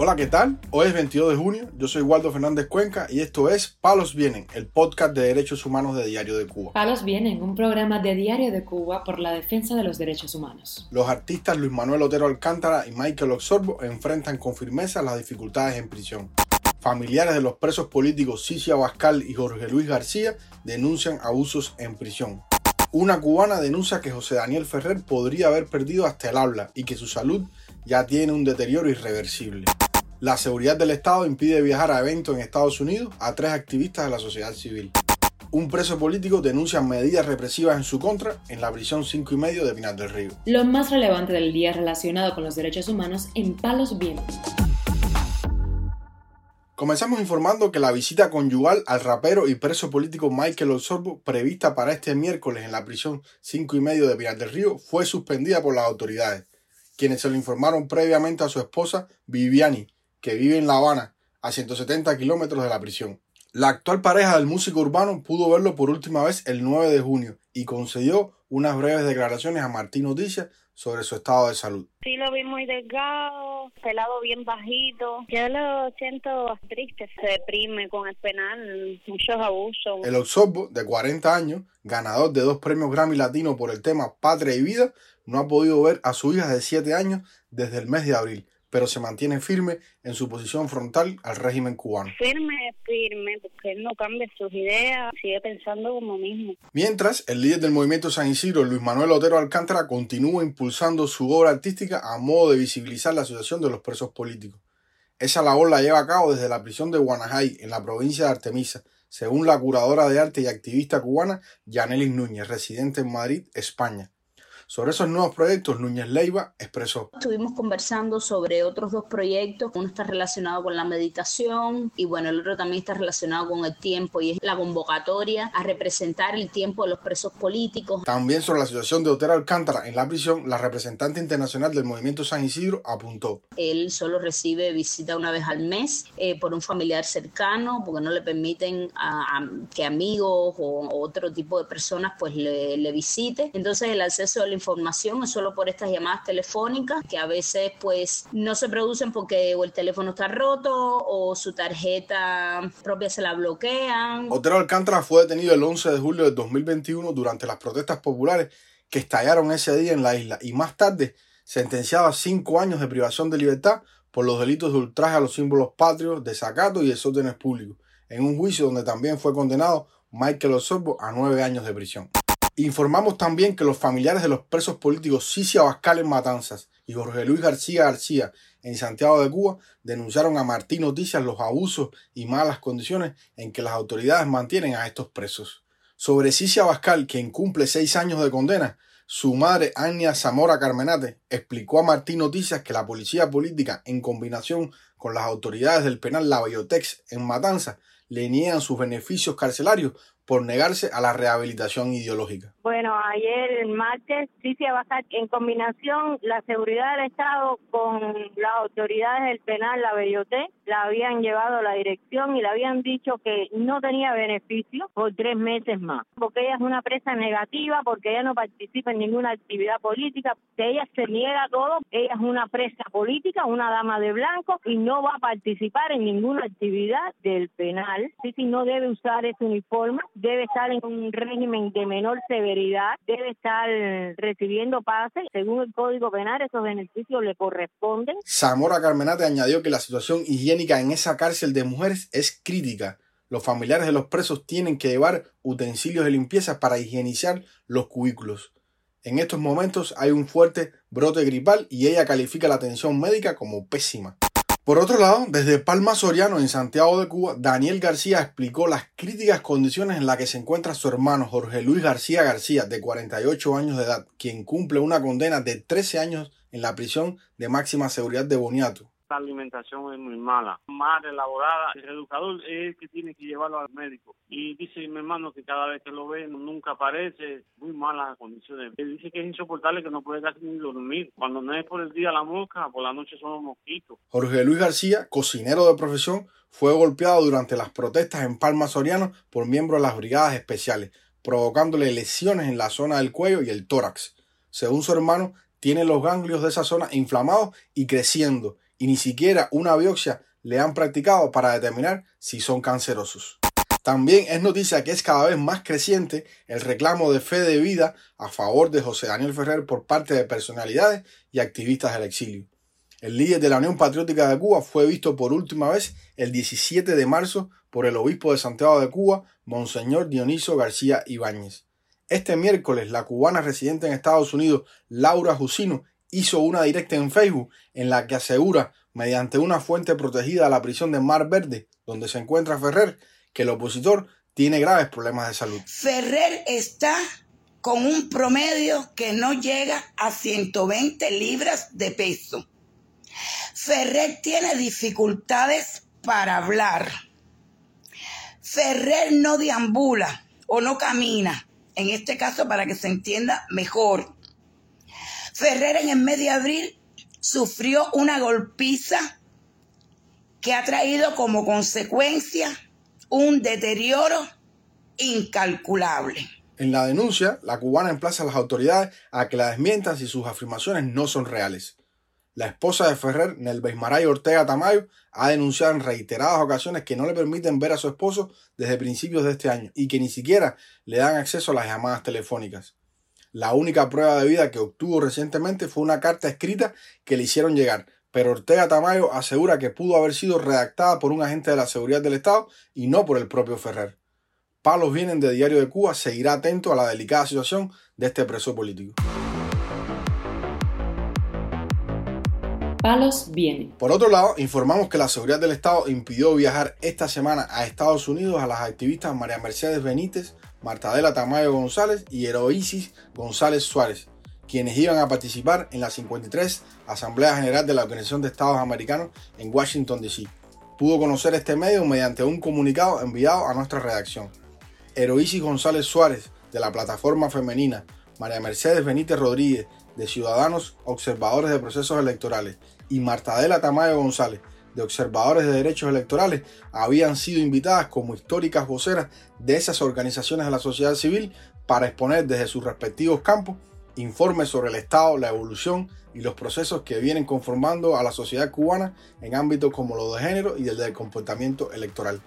Hola, ¿qué tal? Hoy es 22 de junio, yo soy Waldo Fernández Cuenca y esto es Palos Vienen, el podcast de derechos humanos de Diario de Cuba. Palos Vienen, un programa de Diario de Cuba por la defensa de los derechos humanos. Los artistas Luis Manuel Otero Alcántara y Michael Oxorbo enfrentan con firmeza las dificultades en prisión. Familiares de los presos políticos Cicia Abascal y Jorge Luis García denuncian abusos en prisión. Una cubana denuncia que José Daniel Ferrer podría haber perdido hasta el habla y que su salud ya tiene un deterioro irreversible. La seguridad del Estado impide viajar a eventos en Estados Unidos a tres activistas de la sociedad civil. Un preso político denuncia medidas represivas en su contra en la prisión 5 y medio de Pinar del Río. Lo más relevante del día relacionado con los derechos humanos en Palos Vientos. Comenzamos informando que la visita conyugal al rapero y preso político Michael Osorbo, prevista para este miércoles en la prisión 5 y medio de Pinar del Río, fue suspendida por las autoridades, quienes se lo informaron previamente a su esposa Viviani, que vive en La Habana, a 170 kilómetros de la prisión. La actual pareja del músico urbano pudo verlo por última vez el 9 de junio y concedió unas breves declaraciones a Martín Noticias sobre su estado de salud. Sí, lo vi muy delgado, pelado bien bajito. Yo lo siento triste, se deprime con el penal, muchos abusos. El Oxorbo, de 40 años, ganador de dos premios Grammy Latino por el tema Patria y Vida, no ha podido ver a su hija de 7 años desde el mes de abril pero se mantiene firme en su posición frontal al régimen cubano. Firme, firme, porque él no cambia sus ideas, sigue pensando como mismo. Mientras, el líder del movimiento San Isidro, Luis Manuel Otero Alcántara, continúa impulsando su obra artística a modo de visibilizar la situación de los presos políticos. Esa labor la lleva a cabo desde la prisión de Guanajay, en la provincia de Artemisa, según la curadora de arte y activista cubana Yanelis Núñez, residente en Madrid, España. Sobre esos nuevos proyectos, Núñez Leiva expresó. Estuvimos conversando sobre otros dos proyectos. Uno está relacionado con la meditación y bueno, el otro también está relacionado con el tiempo y es la convocatoria a representar el tiempo de los presos políticos. También sobre la situación de Otero Alcántara en la prisión, la representante internacional del movimiento San Isidro apuntó. Él solo recibe visita una vez al mes eh, por un familiar cercano porque no le permiten a, que amigos o, otro tipo de personas pues le, le visite. Entonces el acceso a la información es solo por estas llamadas telefónicas que a veces pues no se producen porque o el teléfono está roto o su tarjeta propia se la bloquean. Otero Alcántara fue detenido el 11 de julio de 2021 durante las protestas populares que estallaron ese día en la isla y más tarde sentenciado a cinco años de privación de libertad por los delitos de ultraje a los símbolos patrios, desacato y desórdenes públicos, en un juicio donde también fue condenado Michael Osorbo a nueve años de prisión. Informamos también que los familiares de los presos políticos Cicia Abascal en Matanzas y Jorge Luis García García en Santiago de Cuba denunciaron a Martín Noticias los abusos y malas condiciones en que las autoridades mantienen a estos presos. Sobre Cicia Abascal, quien cumple seis años de condena, su madre, Ania Zamora Carmenate, explicó a Martín Noticias que la policía política, en combinación con las autoridades del penal La Biotex en Matanzas, le niegan sus beneficios carcelarios por negarse a la rehabilitación ideológica. Bueno, ayer, el martes, sí se en combinación la seguridad del Estado con las autoridades del penal, la Belloté, la habían llevado a la dirección y le habían dicho que no tenía beneficio por tres meses más, porque ella es una presa negativa, porque ella no participa en ninguna actividad política, que ella se niega todo, ella es una presa política, una dama de blanco y no va a participar en ninguna actividad del penal. Sí, no debe usar ese uniforme debe estar en un régimen de menor severidad, debe estar recibiendo pases. Según el Código Penal, esos beneficios le corresponden. Zamora Carmenate añadió que la situación higiénica en esa cárcel de mujeres es crítica. Los familiares de los presos tienen que llevar utensilios de limpieza para higienizar los cubículos. En estos momentos hay un fuerte brote gripal y ella califica la atención médica como pésima. Por otro lado, desde Palma Soriano, en Santiago de Cuba, Daniel García explicó las críticas condiciones en las que se encuentra su hermano Jorge Luis García García, de 48 años de edad, quien cumple una condena de 13 años en la prisión de máxima seguridad de Boniato la alimentación es muy mala, mal elaborada. El educador es el que tiene que llevarlo al médico. Y dice mi hermano que cada vez que lo ve nunca aparece, muy malas condiciones. Él dice que es insoportable que no puede casi ni dormir. Cuando no es por el día la mosca, por la noche son los mosquitos. Jorge Luis García, cocinero de profesión, fue golpeado durante las protestas en Palma Soriano por miembros de las brigadas especiales, provocándole lesiones en la zona del cuello y el tórax. Según su hermano, tiene los ganglios de esa zona inflamados y creciendo y ni siquiera una biopsia le han practicado para determinar si son cancerosos. También es noticia que es cada vez más creciente el reclamo de fe de vida a favor de José Daniel Ferrer por parte de personalidades y activistas del exilio. El líder de la Unión Patriótica de Cuba fue visto por última vez el 17 de marzo por el obispo de Santiago de Cuba, Monseñor Dioniso García Ibáñez. Este miércoles, la cubana residente en Estados Unidos, Laura Jusino, hizo una directa en Facebook en la que asegura, mediante una fuente protegida a la prisión de Mar Verde, donde se encuentra Ferrer, que el opositor tiene graves problemas de salud. Ferrer está con un promedio que no llega a 120 libras de peso. Ferrer tiene dificultades para hablar. Ferrer no deambula o no camina, en este caso para que se entienda mejor. Ferrer en el mes de abril sufrió una golpiza que ha traído como consecuencia un deterioro incalculable. En la denuncia, la cubana emplaza a las autoridades a que la desmientan si sus afirmaciones no son reales. La esposa de Ferrer, Nelbeis Maray Ortega Tamayo, ha denunciado en reiteradas ocasiones que no le permiten ver a su esposo desde principios de este año y que ni siquiera le dan acceso a las llamadas telefónicas. La única prueba de vida que obtuvo recientemente fue una carta escrita que le hicieron llegar, pero Ortega Tamayo asegura que pudo haber sido redactada por un agente de la seguridad del Estado y no por el propio Ferrer. Palos Vienen de Diario de Cuba seguirá atento a la delicada situación de este preso político. Por otro lado, informamos que la seguridad del Estado impidió viajar esta semana a Estados Unidos a las activistas María Mercedes Benítez, Martadela Tamayo González y Heroisis González Suárez, quienes iban a participar en la 53 Asamblea General de la Organización de Estados Americanos en Washington, D.C. Pudo conocer este medio mediante un comunicado enviado a nuestra redacción. Heroisis González Suárez, de la Plataforma Femenina, María Mercedes Benítez Rodríguez, de Ciudadanos Observadores de Procesos Electorales, y Martadela Tamayo González, de Observadores de Derechos Electorales, habían sido invitadas como históricas voceras de esas organizaciones de la sociedad civil para exponer desde sus respectivos campos informes sobre el estado, la evolución y los procesos que vienen conformando a la sociedad cubana en ámbitos como lo de género y el del comportamiento electoral.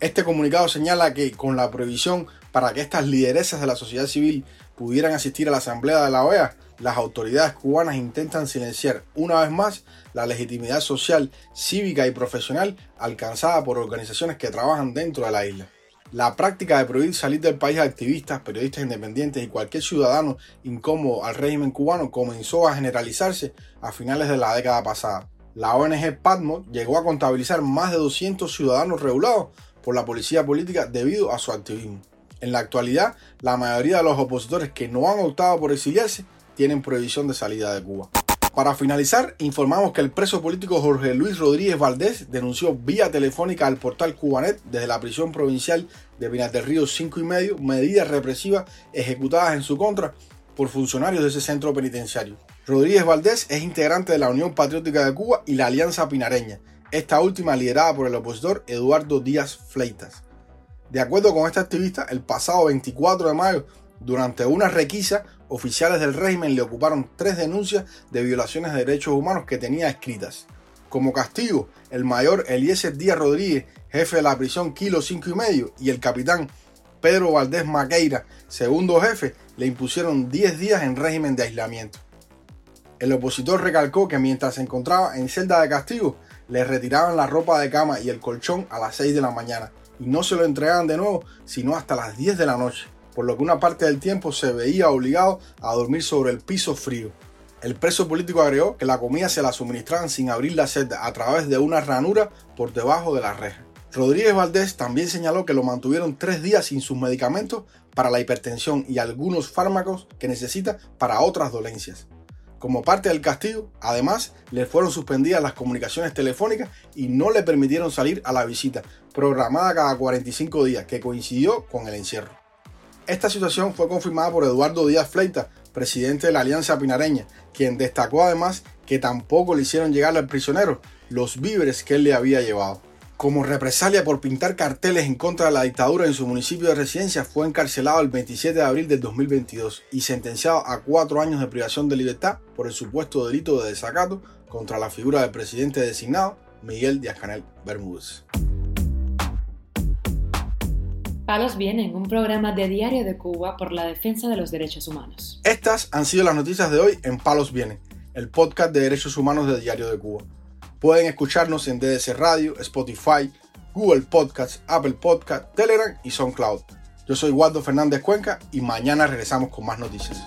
Este comunicado señala que con la prohibición para que estas lideresas de la sociedad civil pudieran asistir a la Asamblea de la OEA, las autoridades cubanas intentan silenciar una vez más la legitimidad social, cívica y profesional alcanzada por organizaciones que trabajan dentro de la isla. La práctica de prohibir salir del país a activistas, periodistas independientes y cualquier ciudadano incómodo al régimen cubano comenzó a generalizarse a finales de la década pasada. La ONG Patmos llegó a contabilizar más de 200 ciudadanos regulados por la policía política debido a su activismo. En la actualidad, la mayoría de los opositores que no han optado por exiliarse tienen prohibición de salida de Cuba. Para finalizar, informamos que el preso político Jorge Luis Rodríguez Valdés denunció vía telefónica al portal Cubanet desde la prisión provincial de Pinar del Río 5 y medio medidas represivas ejecutadas en su contra por funcionarios de ese centro penitenciario. Rodríguez Valdés es integrante de la Unión Patriótica de Cuba y la Alianza Pinareña, esta última liderada por el opositor Eduardo Díaz Fleitas. De acuerdo con este activista, el pasado 24 de mayo, durante una requisa, oficiales del régimen le ocuparon tres denuncias de violaciones de derechos humanos que tenía escritas. Como castigo, el mayor Eliezer Díaz Rodríguez, jefe de la prisión Kilo 5 y medio, y el capitán Pedro Valdés Maqueira, segundo jefe, le impusieron 10 días en régimen de aislamiento. El opositor recalcó que mientras se encontraba en celda de castigo, le retiraban la ropa de cama y el colchón a las 6 de la mañana y no se lo entregaban de nuevo sino hasta las 10 de la noche por lo que una parte del tiempo se veía obligado a dormir sobre el piso frío. El preso político agregó que la comida se la suministraban sin abrir la celda a través de una ranura por debajo de la reja. Rodríguez Valdés también señaló que lo mantuvieron tres días sin sus medicamentos para la hipertensión y algunos fármacos que necesita para otras dolencias. Como parte del castigo, además, le fueron suspendidas las comunicaciones telefónicas y no le permitieron salir a la visita, programada cada 45 días, que coincidió con el encierro. Esta situación fue confirmada por Eduardo Díaz Fleita, presidente de la Alianza Pinareña, quien destacó además que tampoco le hicieron llegar al prisionero los víveres que él le había llevado. Como represalia por pintar carteles en contra de la dictadura en su municipio de residencia, fue encarcelado el 27 de abril del 2022 y sentenciado a cuatro años de privación de libertad por el supuesto delito de desacato contra la figura del presidente designado Miguel Díaz-Canel Bermúdez. Palos Vienen, un programa de Diario de Cuba por la defensa de los derechos humanos. Estas han sido las noticias de hoy en Palos Vienen, el podcast de derechos humanos de Diario de Cuba. Pueden escucharnos en DDC Radio, Spotify, Google Podcasts, Apple Podcasts, Telegram y SoundCloud. Yo soy Waldo Fernández Cuenca y mañana regresamos con más noticias.